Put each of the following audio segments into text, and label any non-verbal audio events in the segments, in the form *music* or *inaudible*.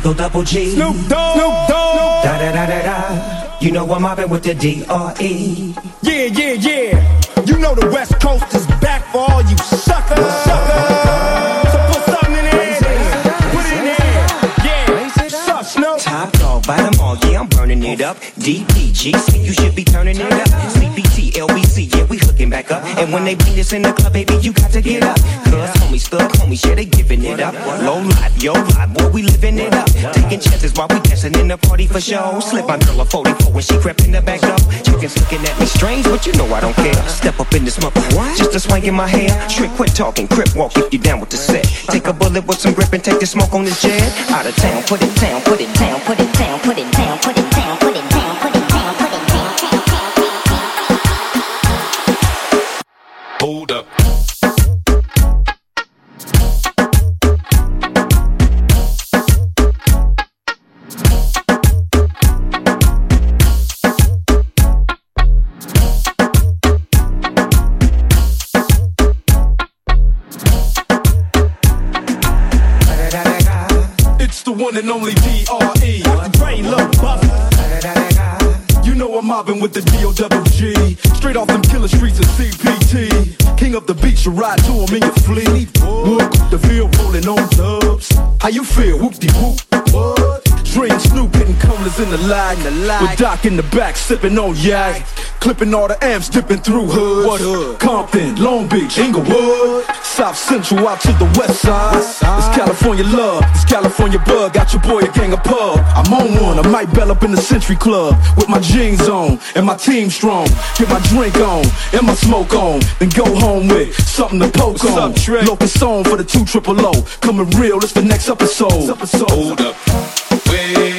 one and only Digo Double G. Snoop Dogg. Snoop Dogg. Da da da da da. You know I'm mobbing with the D R E. Yeah, yeah, yeah. You know the West Coast is back for all you suckers. Suckers. So put something in the air. Put it in the air. Yeah. Suck, Snoop. Top dog, bite 'em all, yeah, I'm burning it up. DPGC, you should be turning it up. CPT, back up. And when they beat us in the club, baby, you got to get up. Cuz homies, thug homies, yeah, they giving it up. Low life, yo life, boy, we living it up. Taking chances while we dancing in the party for show. Slip my girl a 44 when she crept in the back door. Chickens looking at me strange, but you know I don't care. Step up in this mother, just a swing in my hair. Trick, quit talking, crip walk if you down with the set. Take a bullet with some grip and take the smoke on this jet. Out of town, put it down, put it down, put it down, put it down, put it down, put it down, one and only D.R.E. Brain low bust. You know I'm mobbing with the D.O.G. Straight off them killer streets of CPT. King of the beach, you ride to him in your fleet. Whoop, the field rolling on dubs. How you feel? Whoop de whoop. The lag. With Doc in the back sipping on yak. Clipping all the amps, dipping through hoods. What hood? Compton, Long Beach, Inglewood. South Central out to the west side. It's California love, it's California bug. Got your boy a gang of pub. I'm on one, I might bell up in the Century Club. With my jeans on and my team strong. Get my drink on and my smoke on. Then go home with something to poke on. Locust on for the two triple O. Coming real, it's the next episode. Hold up. Wait.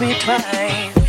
Me twice.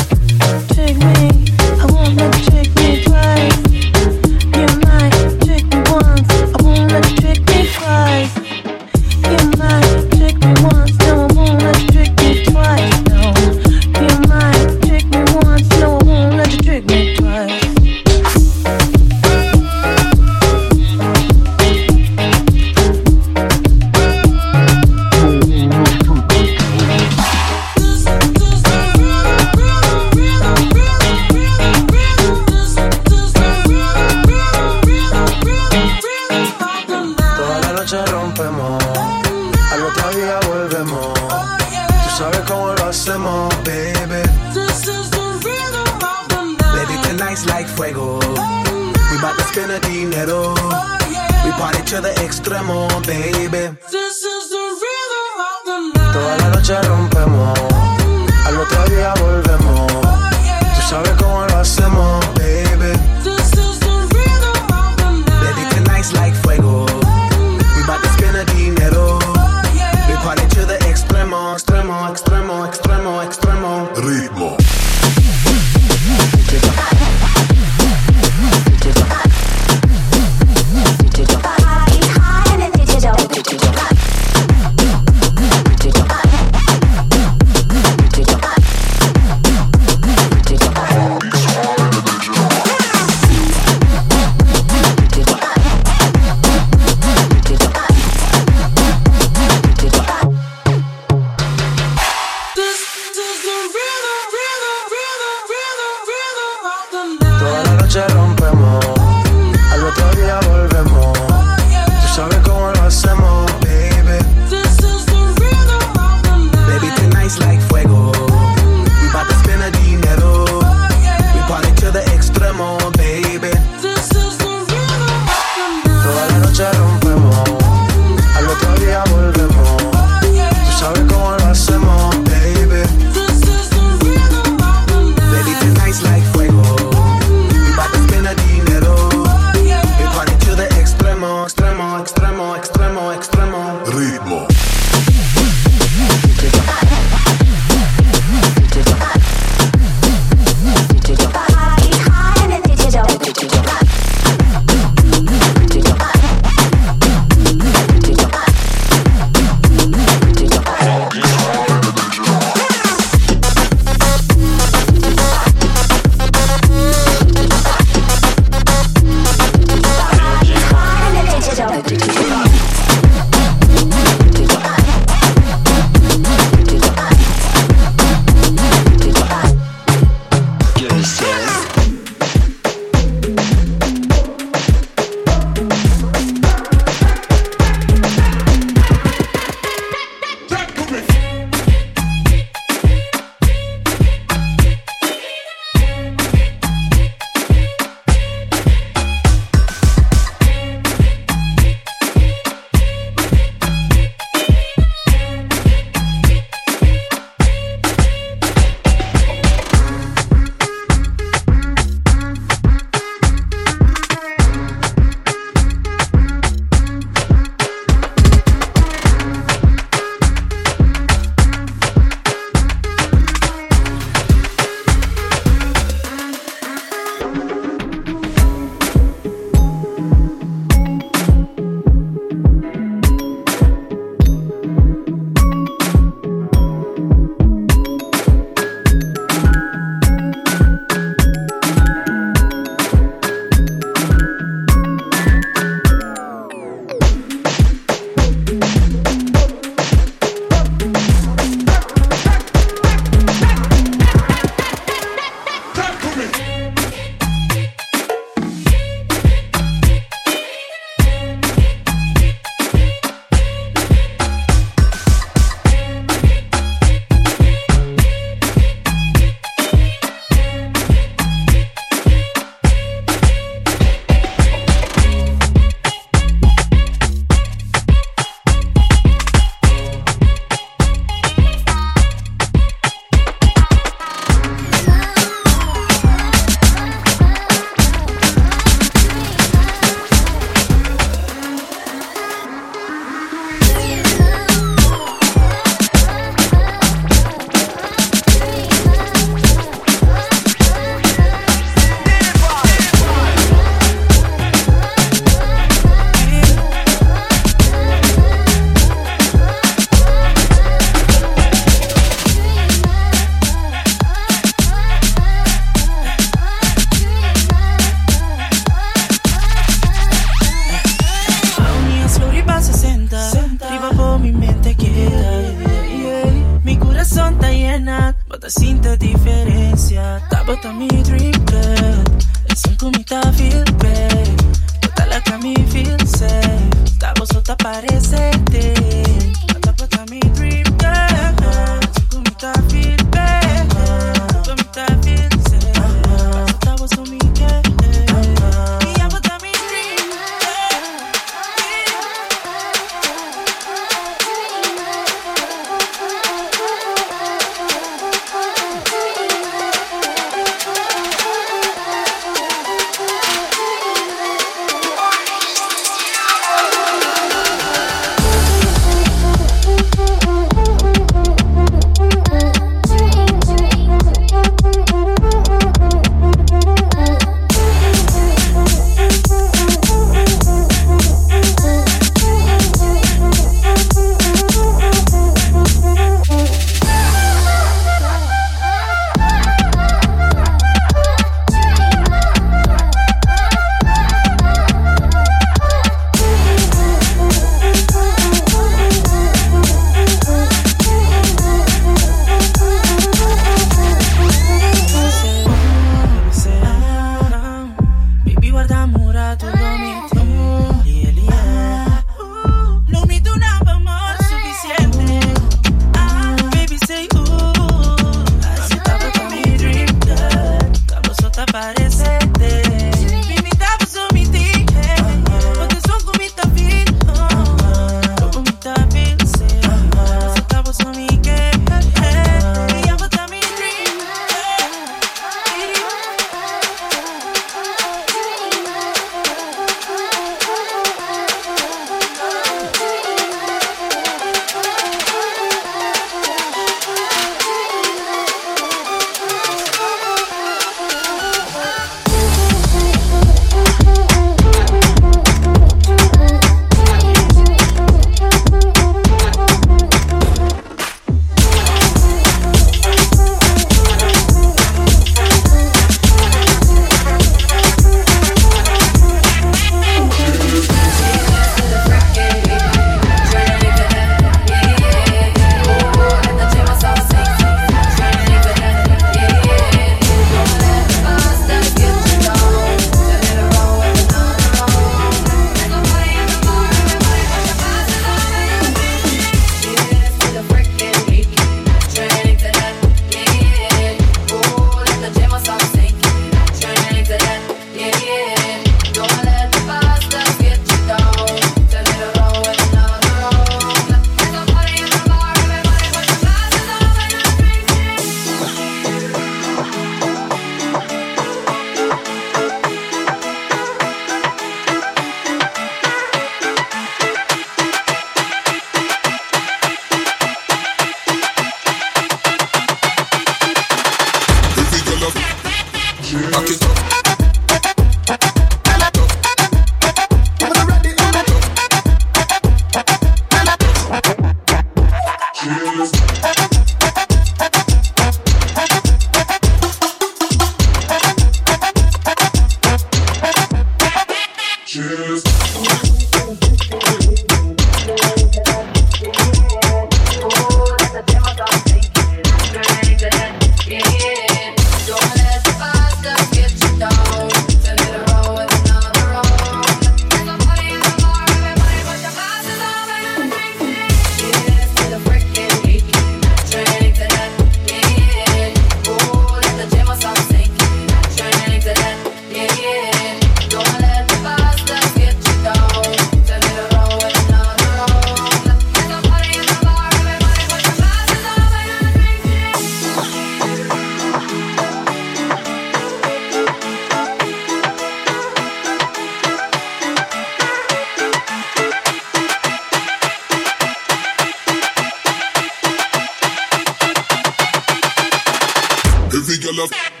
Have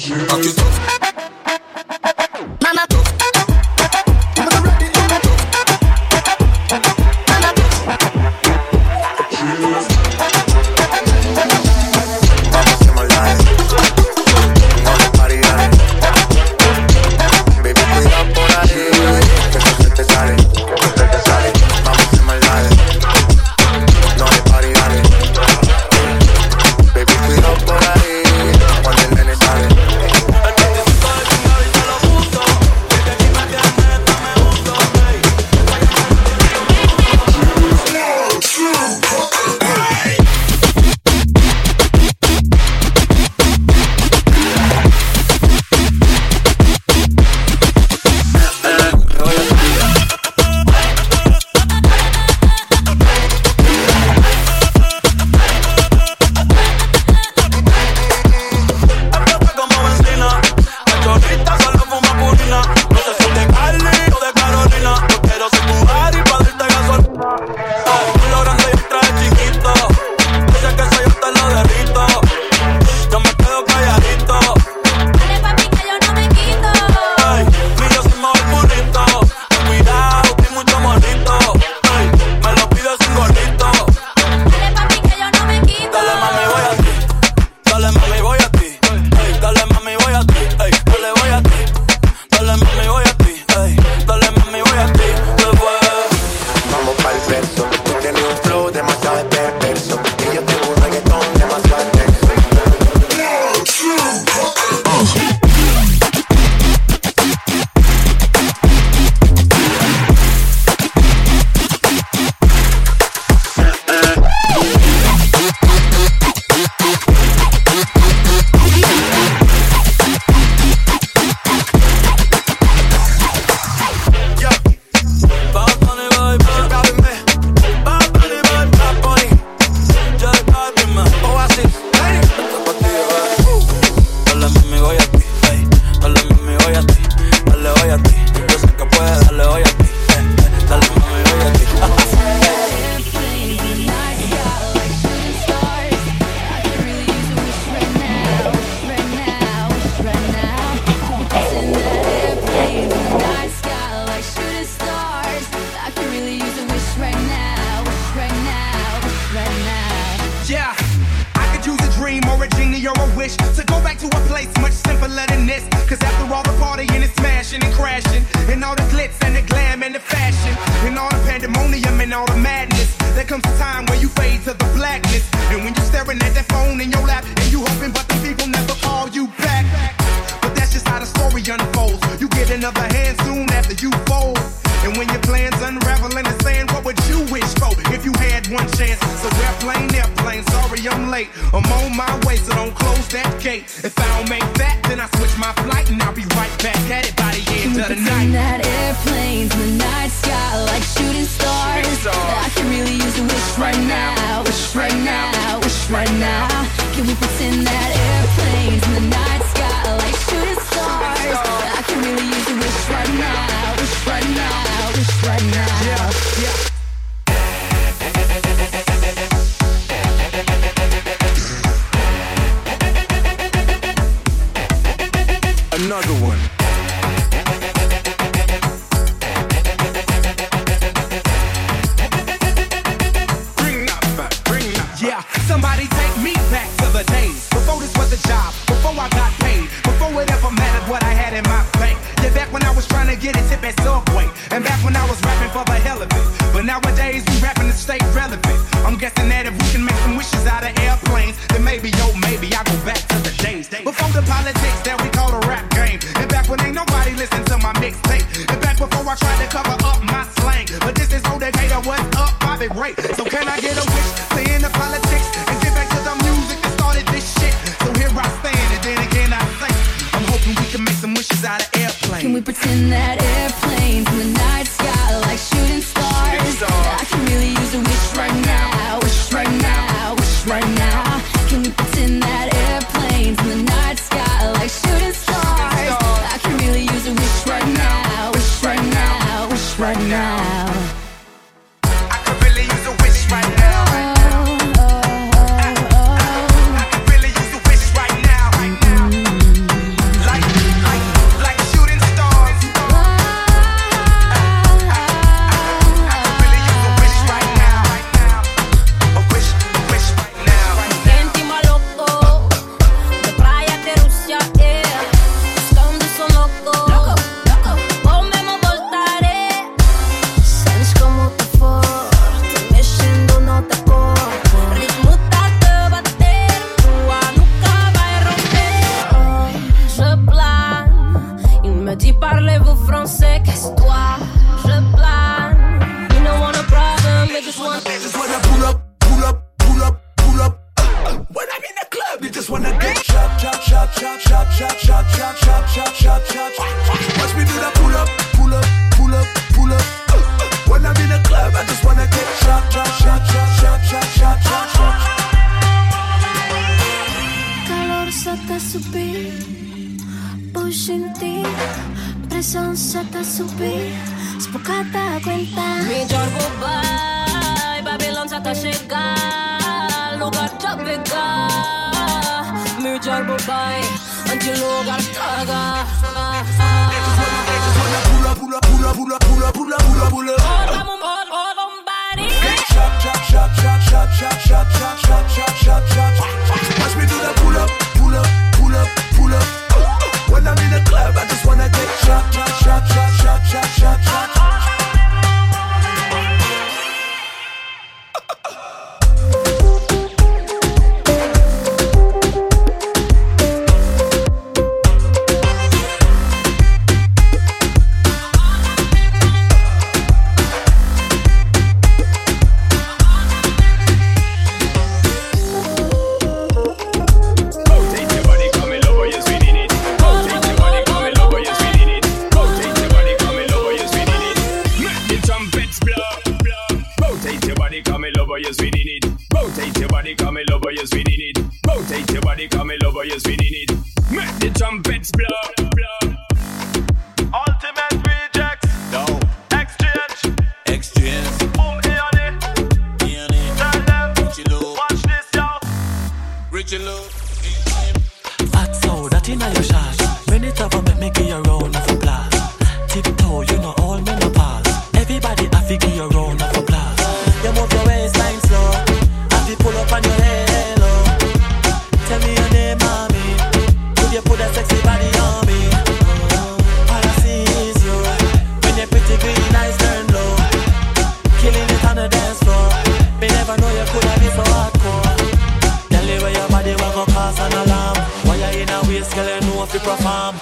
Back it up. खाता cuenta. Major goodbye, Babylon sa ta chegar, lugar tá pegar. Major goodbye, ante lugar traga. Pula, pula, pula, pula, pula, pula, pula, pula. All of them, all, all of body. Shot, shot, shot, shot, shot, shot, shot, shot, shot, shot, shot, shot. Watch me do the pull up, pull up, pull up, pull up. When I'm in the club, I just wanna get shot, shot, shot, shot, shot, shot, shot, shot.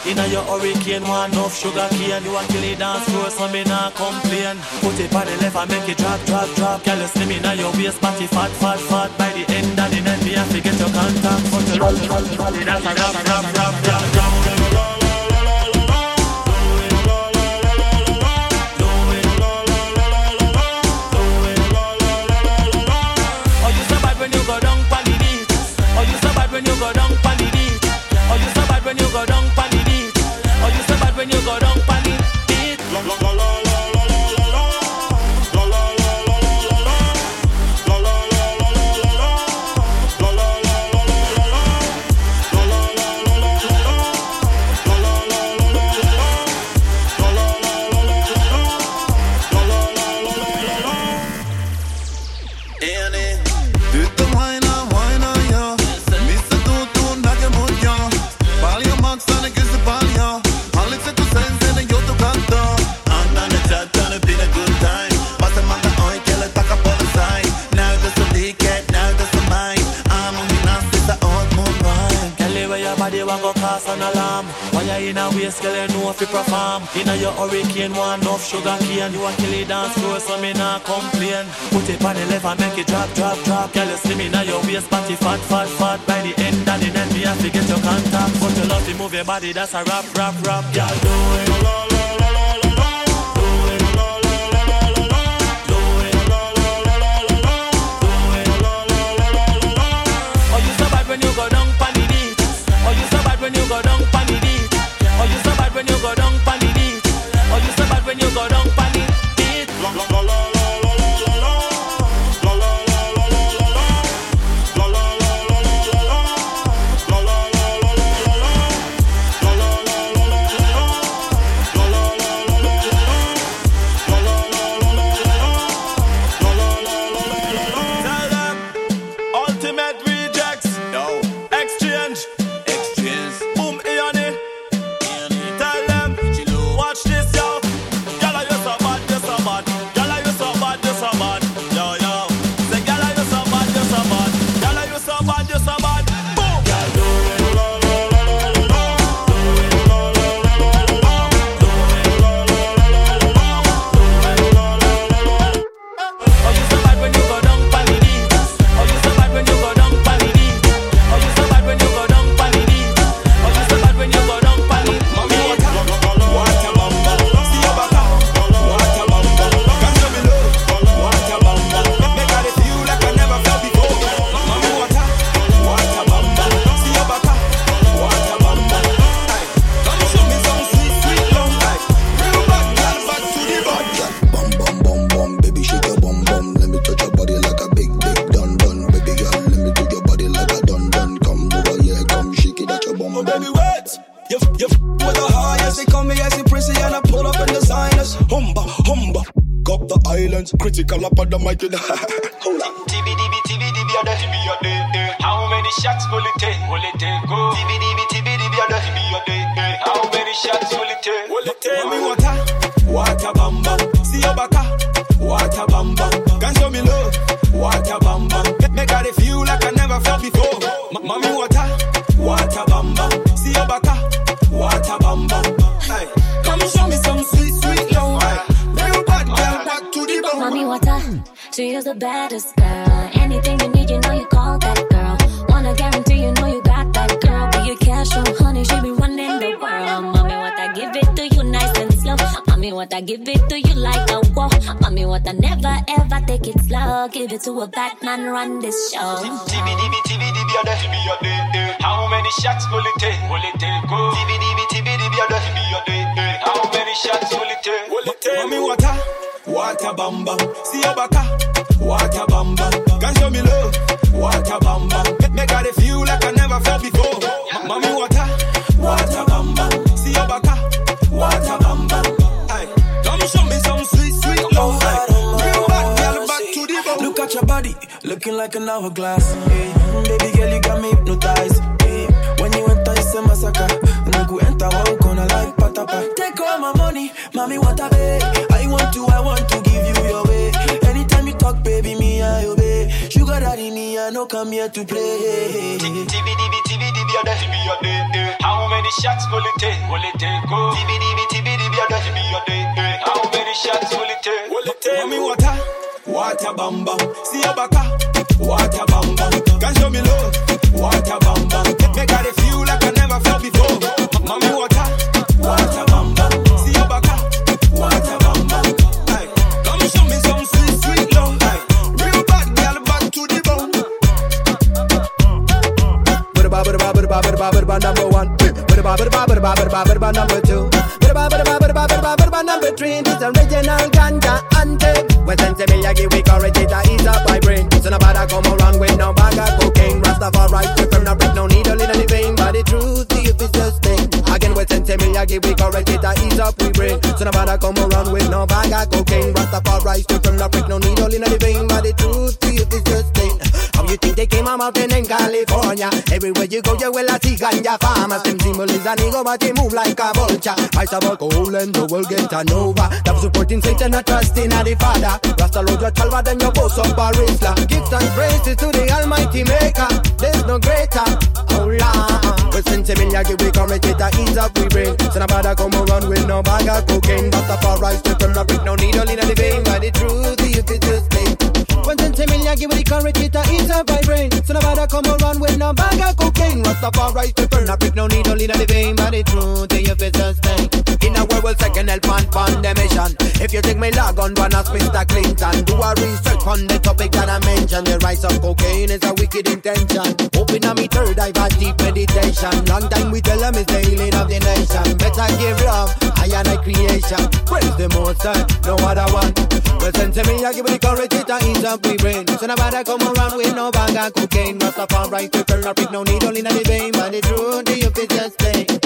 Perform. Inna your hurricane, one enough sugar cane. You a kill dance floor, so me not complain. Put it on the left and make it drop, drop, drop. Girl, you slim inna your waist, body fat, fat, fat. By the end of the night, me have to get your contact. Put your love, love, love, that's a rap, rap, rap, when you go in a waist, girl, you know if you perform. Inna your hurricane, one enough sugar cane. You a kill it dance floor, so me not complain. Put it on the left and make it drop, drop, drop. Girl, you slim inna your waist, body fat, fat, fat. By the end of the night, me have to get your contact. But you love to move your body, that's a rap, rap, rap. Girl, do it. So bad when you go down pon the beach. Oh, you so bad when you go down pon she is the baddest girl. Anything you need, you know you call that girl. Wanna guarantee you know you got that girl. Be your cash on honey, she be running the world. Mommy what I give it to you nice and slow. Mommy what I give it to you like a wall. Mommy what I never ever take it slow. Give it to a bad man, run this show. TBDB, TBDB, are there? TB, are there? How many shots will it take? Will it take? Oh? Go. TBDB, TBDB, are there? TB, are there? How many shots will it take? Will it take? Mommy water, water bamba. See your baka, water bamba. Can show me love, water bamba. Make- her feel like I never felt before. M- Mommy water, water bamba. See your baka, water bamba. Aye, come show me some sweet, sweet love. Look at your body, looking like an hourglass. Hey, baby girl, you got me hypnotized. Hey, when you enter, it's a massacre. No go enter, walk gonna like patapa. Take all my money, mommy, what a pay. Baby, me, I obey. Sugar daddy, me, I no come here to play. TB your day. eh. How many shots will it take? Will it take? Oh, TB your day. eh. How many shots will it take? Will it take? Mommy water, water bam bam. See your baka, water bam bam. Can show me love, water brain. So nobody come around with no bag of cocaine. Rastafari, you from no break, no needle in the vein. But the truth, the if it's just thing. How you think they came a mountain in California? Everywhere you go, you will see ganja farmers. Them symbolize an ego, but they move like a vulture. I saw a goal and the world get an over. That supporting Satan, not trusting in the Father. Rasta Lord, your chalva, then your boss up a Rizla. Gifts and praises to the Almighty Maker. There's no greater. Oh, Lord. Say me nyagi we come make it ease up we bring So nobody come around with no bag of cocaine. But the far right to turn up with no needle in the vein. But the truth you could just think One ten ten million give me the courage it a ease up my brain. So nobody come around with no bag of cocaine. But the far rise to turn up with no needle in the vein. But the truth you could just think We'll second help on pandemician. If you take me log on, one ask Mr. Clinton. Do a research on the topic that I mentioned. The rise of cocaine is a wicked intention. Open on me third eye for deep meditation. Long time we tell them it's the healing of the nation. Better give love, I and I creation. Praise the most no other one. Well, send to me, I give the courage to ease up we brain. So nobody come around with no bag of cocaine. Rastafari, right to turn up no needle in the vein. But the truth, the if it's just thing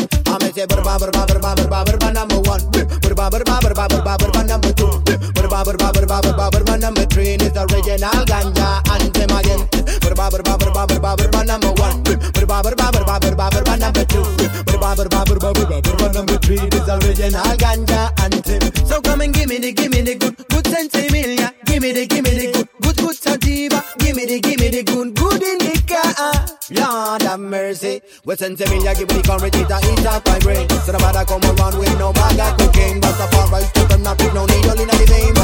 say burba burba burba burba burba number one. Burba burba burba burba burba number two. Burba burba burba burba burba number three is the original ganja anthem again. Burba burba burba burba burba number one. Burba burba burba burba burba number two. Burba burba burba burba burba number three is the original ganja anthem. So come and give me the give me the good good sense sensimilia. Give me the give me the good good good sativa. Give me the give me the good Lord have mercy. With sense Emilia, give me the courage to eat up my brain. So the nobody come around with no bag of cocaine. But the far right to them, not with no needle in the vein.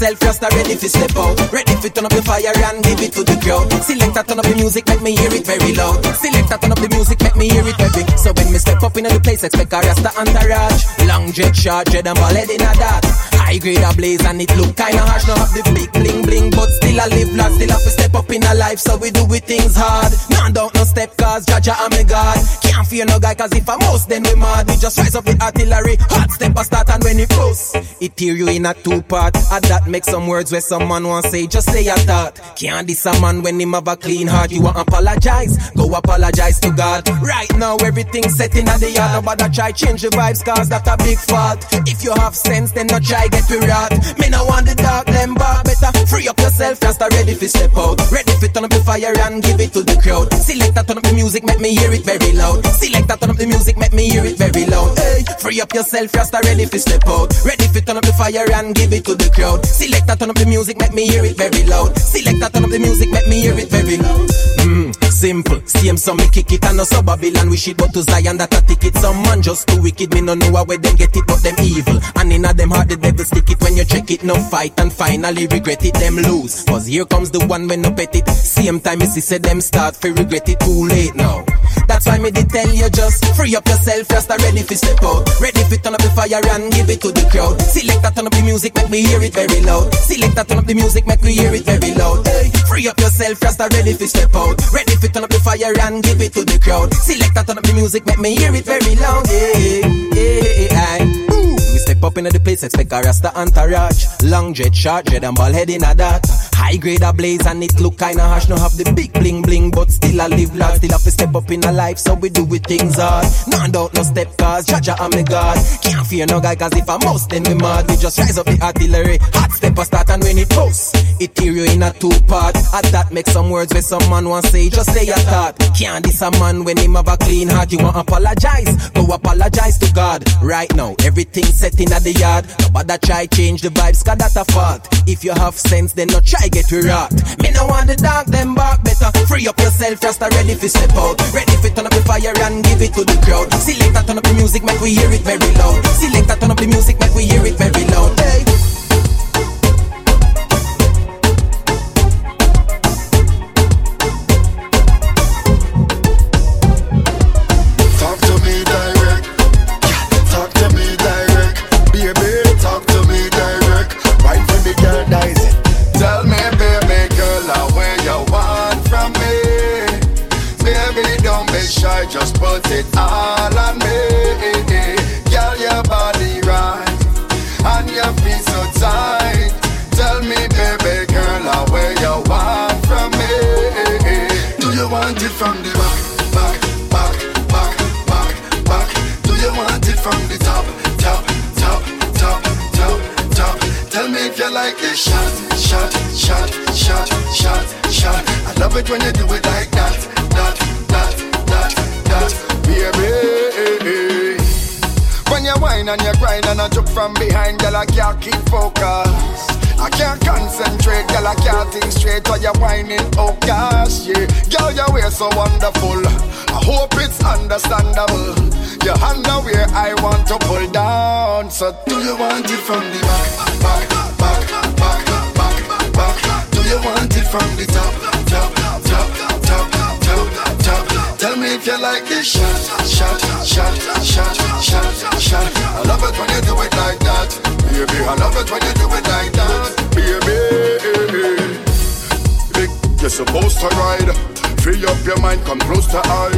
Yourself, just ready to step out. Ready to turn up the fire and give it to the crowd. Select turn up the music, make me hear it very loud. Select turn up the music, make me hear it heavy. So when me step up in the place, expect a rasta entourage. Long jet, short jet, and ball head in a that. High grade a blaze and it look kinda harsh. Now have the big bling bling, but still I live large. Still have to step up in a life, so we do it things hard. Nah, don't no step, cause Jaja I'm a god. Can't fear no guy, cause if I'm most, then we mad. We just rise up the artillery. Hot step a start, and when it goes, it tear you in a two part. And that make some words where someone want say, just say a thought. Can't diss a man when him have a clean heart. You want apologize? Go apologize to God. Right now, everything's set in a the yard. Nobody try change the vibes, cause that's a big fault. If you have sense, then not try get to rot. Me no want the dark, them back. Better free up yourself, just ready for step out. Ready for turn up the fire and give it to the crowd. Select that turn up the music, make me hear it very loud. Select that turn up the music, make me hear it very loud. Hey, free up yourself, just ready for step out. Ready for turn up the fire and give it to the crowd. Select that turn up the music, make me hear it very loud. Select that turn up the music, make me hear it very loud. Mm, simple, same some me kick it and no so Babylon wish it but to Zion that a ticket. Some man just too wicked, me no know where them get it, but them evil. And in a them heart the devil stick it when you check it, no fight and finally regret it, them lose. Cause here comes the one when no pet it. Same time me see say them start for regret it too late now. That's why me did tell you just free up yourself, just ready for step out. Ready for turn up the fire and give it to the crowd. Select that turn up the music, make me hear it very loud. Select that turn up the music, make me hear it very loud. Hey, free up yourself, just ready for step out. Ready for turn up the fire and give it to the crowd. Select that turn up the music, make me hear it very lound. Yeah, yeah, yeah. Step up in the place, expect a rasta entourage. Long jet, short jet, and ball head in a that. High grade a blaze and it look kinda harsh. No have the big bling bling, but still I live large. Still have to step up in a life, so we do it things hard. None doubt, no step cause Jaja am me God. Can't fear no guy, cause if I'm mouse, then we mad. We just rise up the artillery. Hot step a start and when it posts, it tear you in a two part. At that make some words where some man want say, just say your thought. Can't this a man when him have a clean heart. You want apologize, go apologize to God. Right now, everything set in at the yard. Nobody try change the vibes, cause that a fault. If you have sense, then no try get we rot. Me no want the dark, them back better. Free up yourself, rasta ready for step out. Ready for turn up the fire and give it to the crowd. Select turn up the music, make we hear it very loud. Select turn up the music, make we hear it very loud. Hey. Just it all on me. Girl, your body right, and your feet so tight. Tell me, baby girl, where you want from me. Do you want it from the back, back, back, back, back, back? Do you want it from the top, top, top, top, top, top? Tell me if you like it shot, shot, shot, shot, shot, shot. I love it when you do it like that, and you grind and I jump from behind, girl, I can't keep focus. I can't concentrate, girl, I can't think straight while you're whining, oh gosh, yeah. Girl, your way so wonderful. I hope it's understandable. Your underwear I want to pull down. So do you want it from the back, back, back, back, back, back? Do you want it from the top, Tell me if you like this shot, shot, shot, shot, shot, shot. I love it when you do it like that, baby. I love it when you do it like that, baby. You're supposed to ride. Free up your mind, come close to I.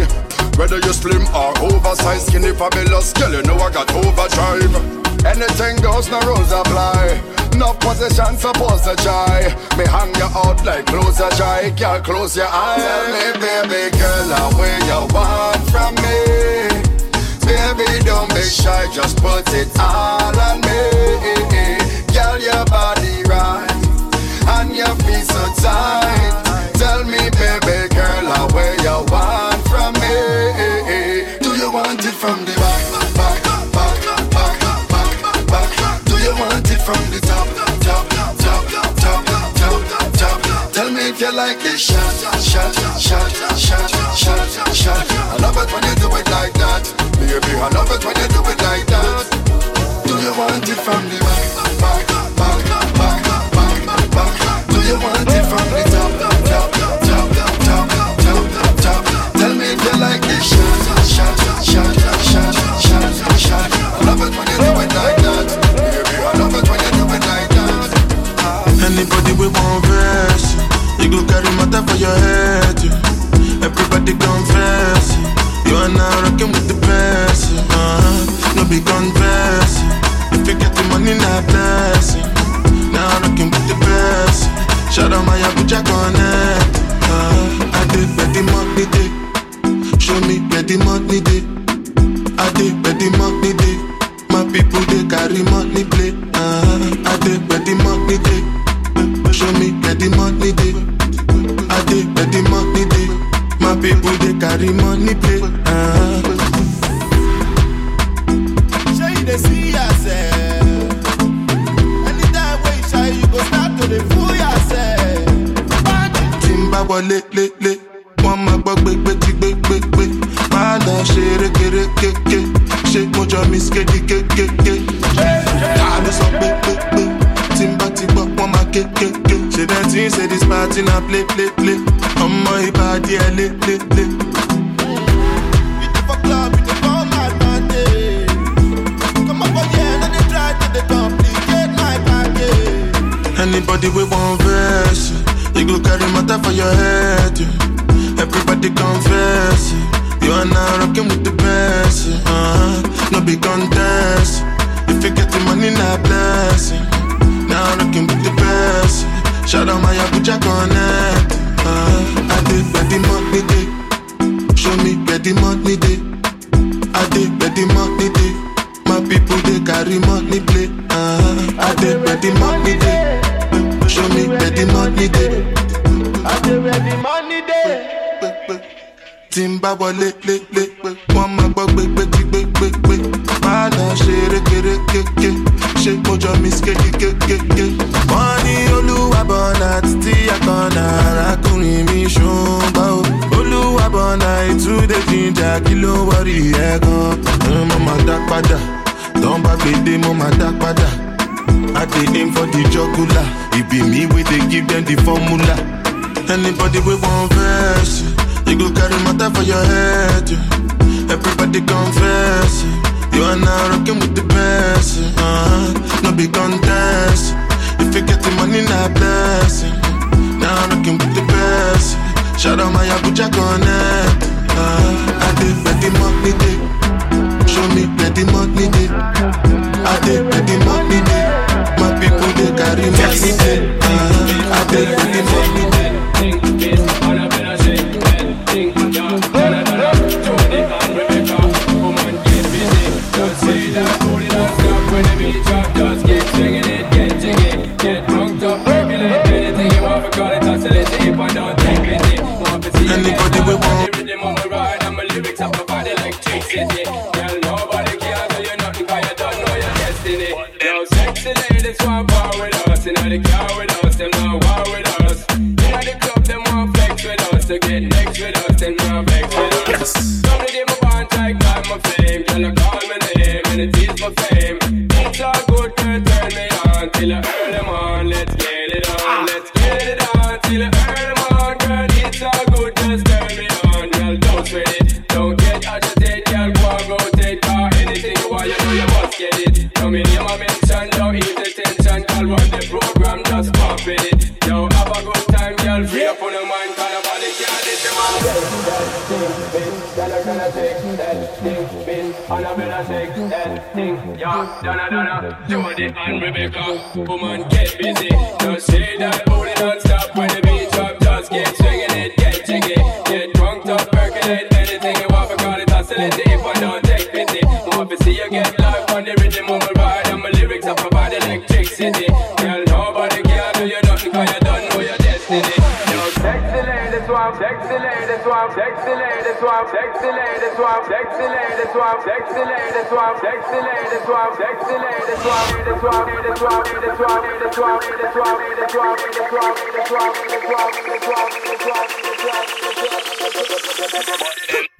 Whether you're slim or oversized, skinny, fabulous, girl, you know I got overdrive. Anything goes, no rules apply. No position supposed to try. Me hang you out like close a dry. Girl, close your eyes. Tell me, baby girl, where you want from me. Baby, don't be shy, just put it all on me. Girl, your body right, and your feet so tight. Tell me, baby girl, where you want from the top, top, top, top, top, top, top? Tell me if you like it shot, shot, shot, shot, shot, shot. I love it when you do it like that, baby. I love it when you do it like that. Do you want it from the back, back, back, back, back, back? Do you want it from the top, top, top, top, top, top, top? Tell me if you like it shot, shot, shot, we want verse You go carry matter for your head. Everybody confess. You are now rocking with the best uh-huh. No be confess. If you get the money, not blessing Now rocking with the best. Shout out my Abuja connect máa dá padà. I dey aim for the jugular. It be me wey dey give them the formula. Anybody we want verse, you go carry matter for your head. Everybody confess, you are now rocking with the best. Uh-huh. No be contest. If you get the money, not blessing. Now rocking with the best. Shout out my Abuja connect. Uh, I did where the money. Show me where the money day. I did where the money day. My people they carry money day. Uh, I where the money let. And Rebecca, woman get busy. Just say that booty non-stop when the beat drop. Just get swinging it, get jiggy, get drunk, up, percolate anything you want. Call it oscillate if I don't take pity. Want to see you get live on the rhythm of my ride and my lyrics up provide electricity. Girl, nobody can do you nothing 'cause you don't know your destiny. Yo, sexy lady swap, sexy lady swap, sexy lady swap, sexy lady swap, sexy lady swap, sexy lady swap, sexy lady swap, sexy lady swap, lady swap, lady swap, lady swap, lady swap, lady swap, lady swap, lady swap, lady swap, lady swap, lady swap, lady swap, lady swap, lady swap.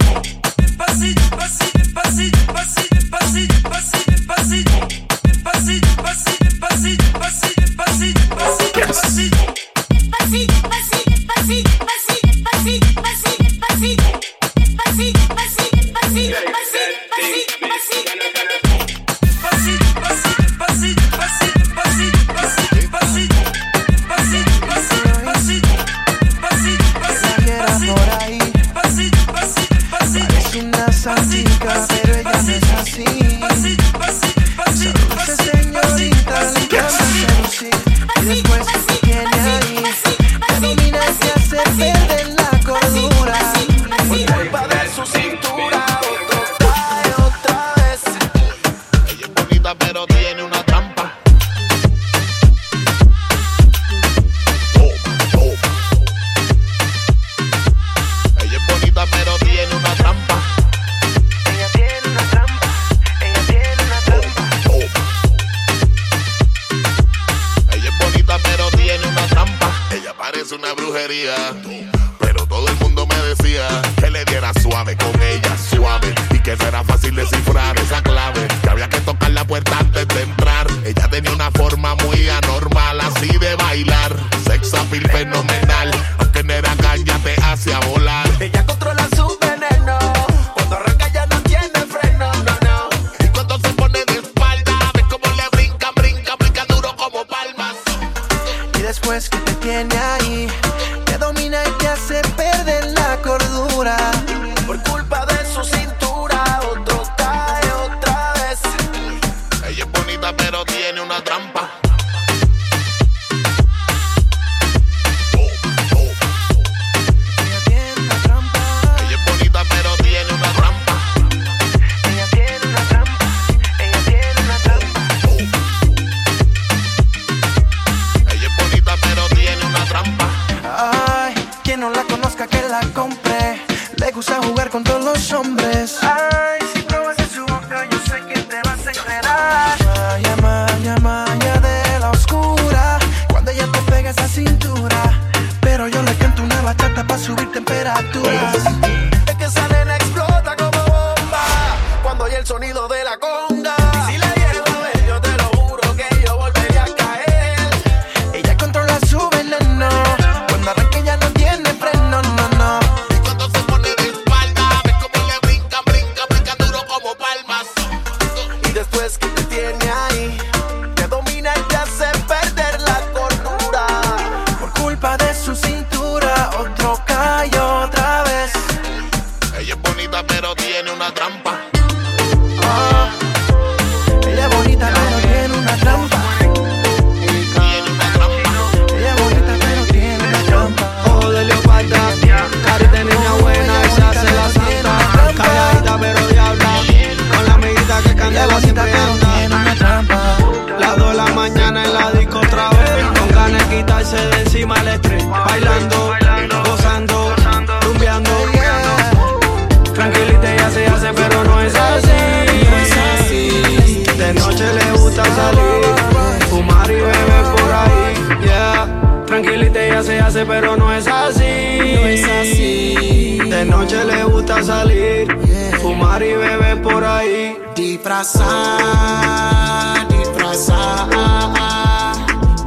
disfrazar, disfrazar.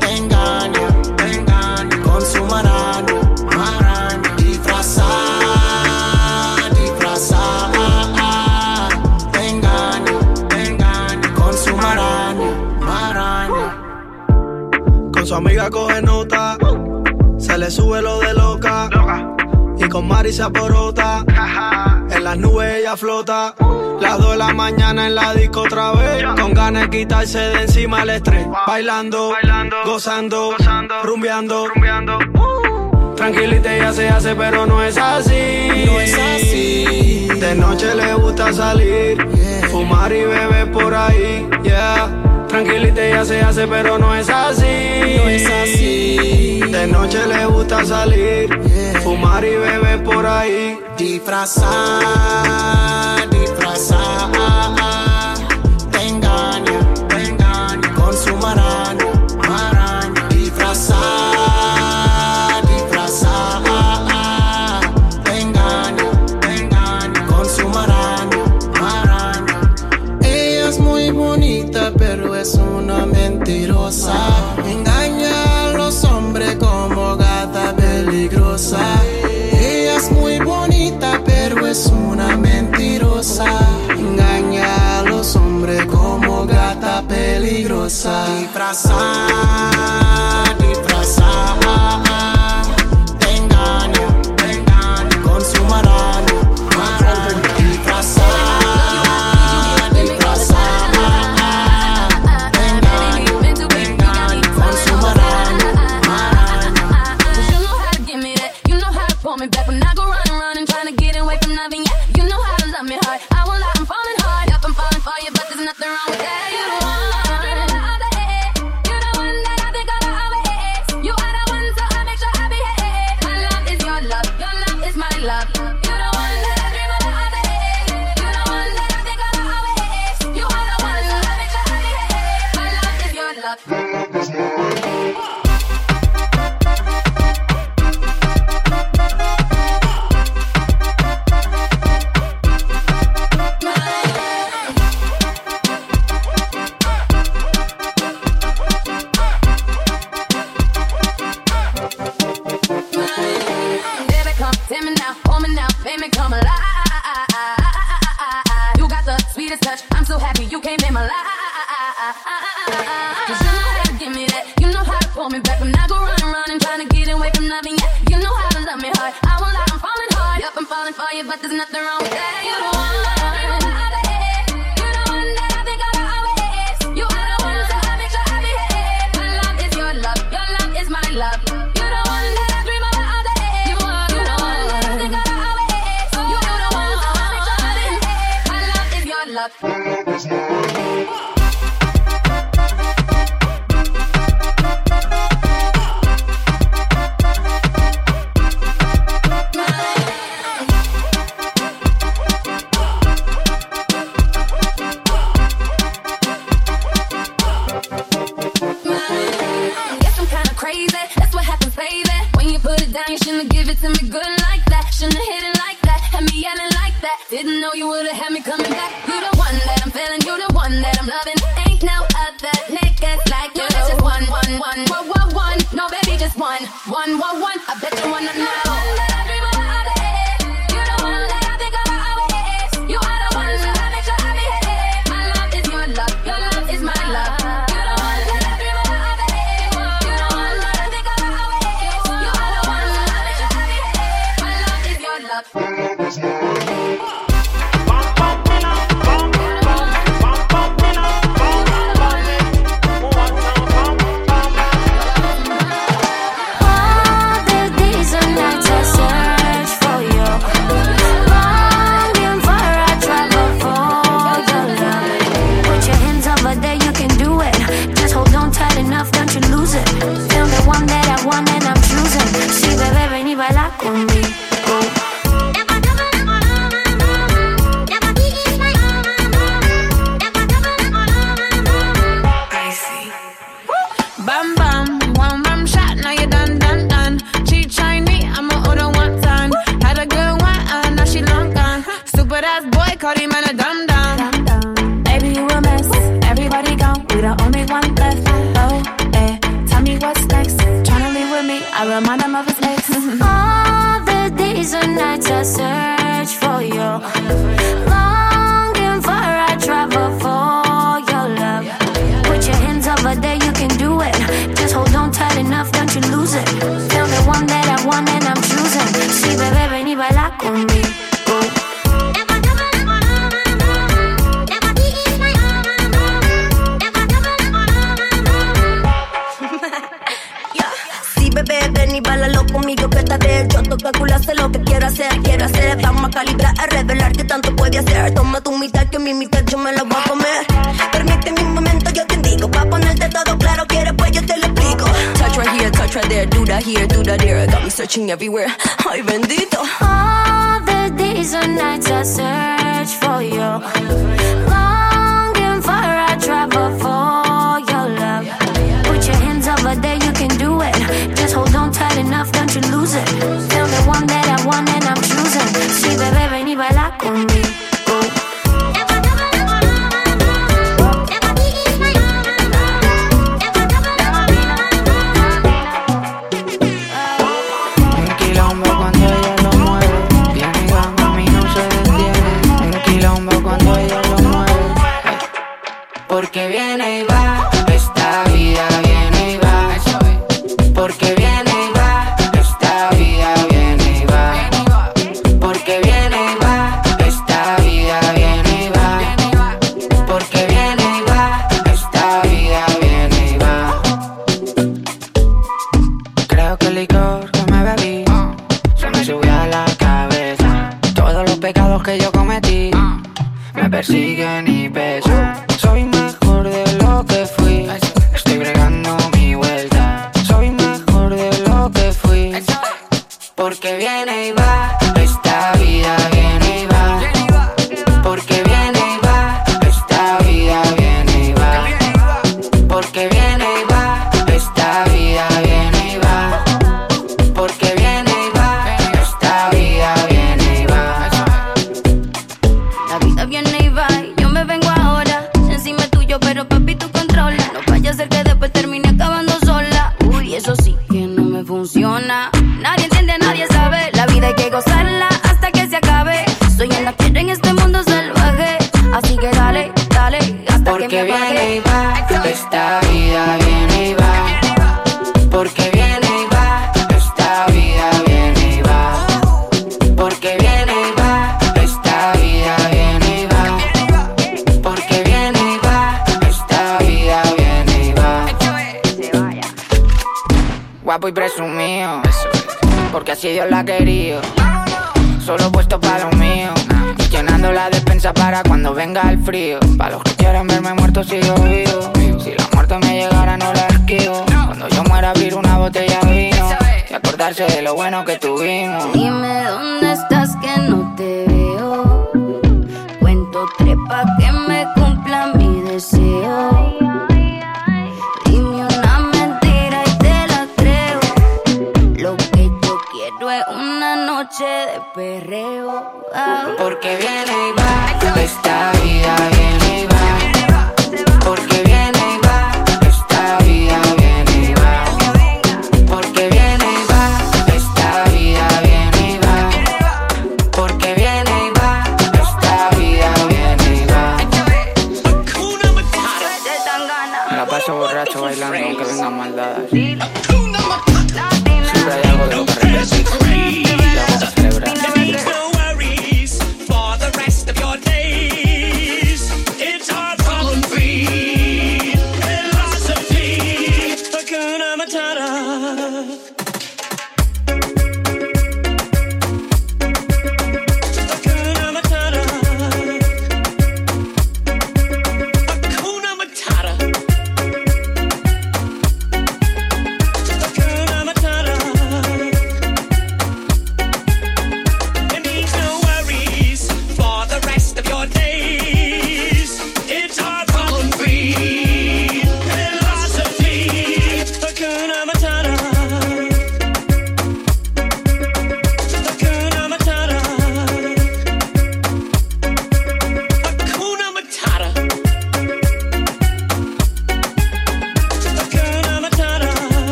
Te engaña, con su maraña, maraña. Disfrazar, disfrazar. Te engaña, con su maraña, maraña. Con su amiga coge nota, se le sube lo de loca. loca. Y con Mari se aporota, en las nubes ella flota. Las dos de la mañana en la disco otra vez. Con ganas de quitarse de encima el estrés. Bailando, Bailando gozando, gozando, rumbeando. rumbeando. Uh. Tranquilita ya se hace, pero no es así. No es así. De noche le gusta salir, fumar y beber por ahí. Yeah. Tranquilita ya se hace, pero no es así. No es así. De noche le gusta salir, fumar y beber por ahí. Disfrazar sa E De sair. Shouldn't give it to me good like that. Shouldn't hit it like that. Had me yelling like that. Didn't know you would've had me coming back. You don't calidad a revelar que tanto puede hacer. Toma tu mitad que mi mitad yo me la voy a comer. Permíteme un momento, yo te digo. Va a ponerte todo claro, quieres pues yo te lo explico. Touch right here, touch right there. Do that here, do that there. Got me searching everywhere. *laughs* Ay, bendito. All the days and nights I search for you. Longing for a travel for your love. Put your hands over there, you can do it. Just hold on tight enough, don't you lose it. Tell me one that si bebé Para los que quieran verme muerto, sigo vivo. Si la muerte me llegara, no la esquivo. Cuando yo muera, abrir una botella de vino y acordarse de lo bueno que tuvimos.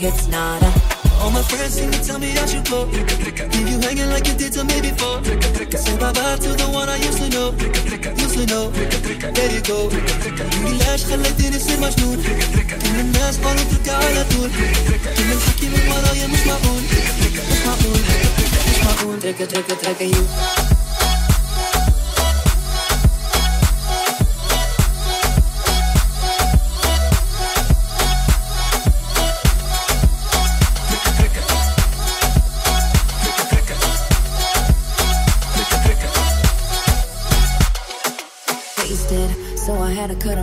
Gets nada. All my friends seem to tell me I should go. Leave you hanging like you did to me before. Say bye bye to the one I used to know. Used to know. There you go. ليش خليتني اصير مجنون كل الناس قالوا فيك على طول كل الحكي من ورايا مش معقول مش معقول مش معقول Trigger, trigger, trigger you.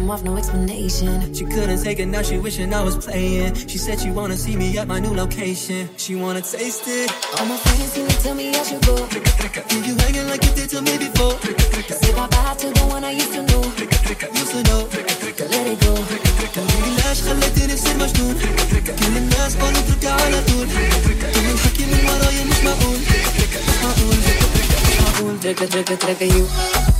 him off, no explanation. She couldn't take it, now she wishing I was playing. She said she wanna see me at my new location. She wanna taste it. All my friends seem to tell me I should go. Leave you hanging like you did to me before. Say bye bye to the one I used to know. Used to know. Let it go. ليش خليتني اصير مجنون كل الناس قالوا فيك على طول كل الحكي من ورايا مش معقول مش معقول مش معقول Trigger, trigger, trigger you.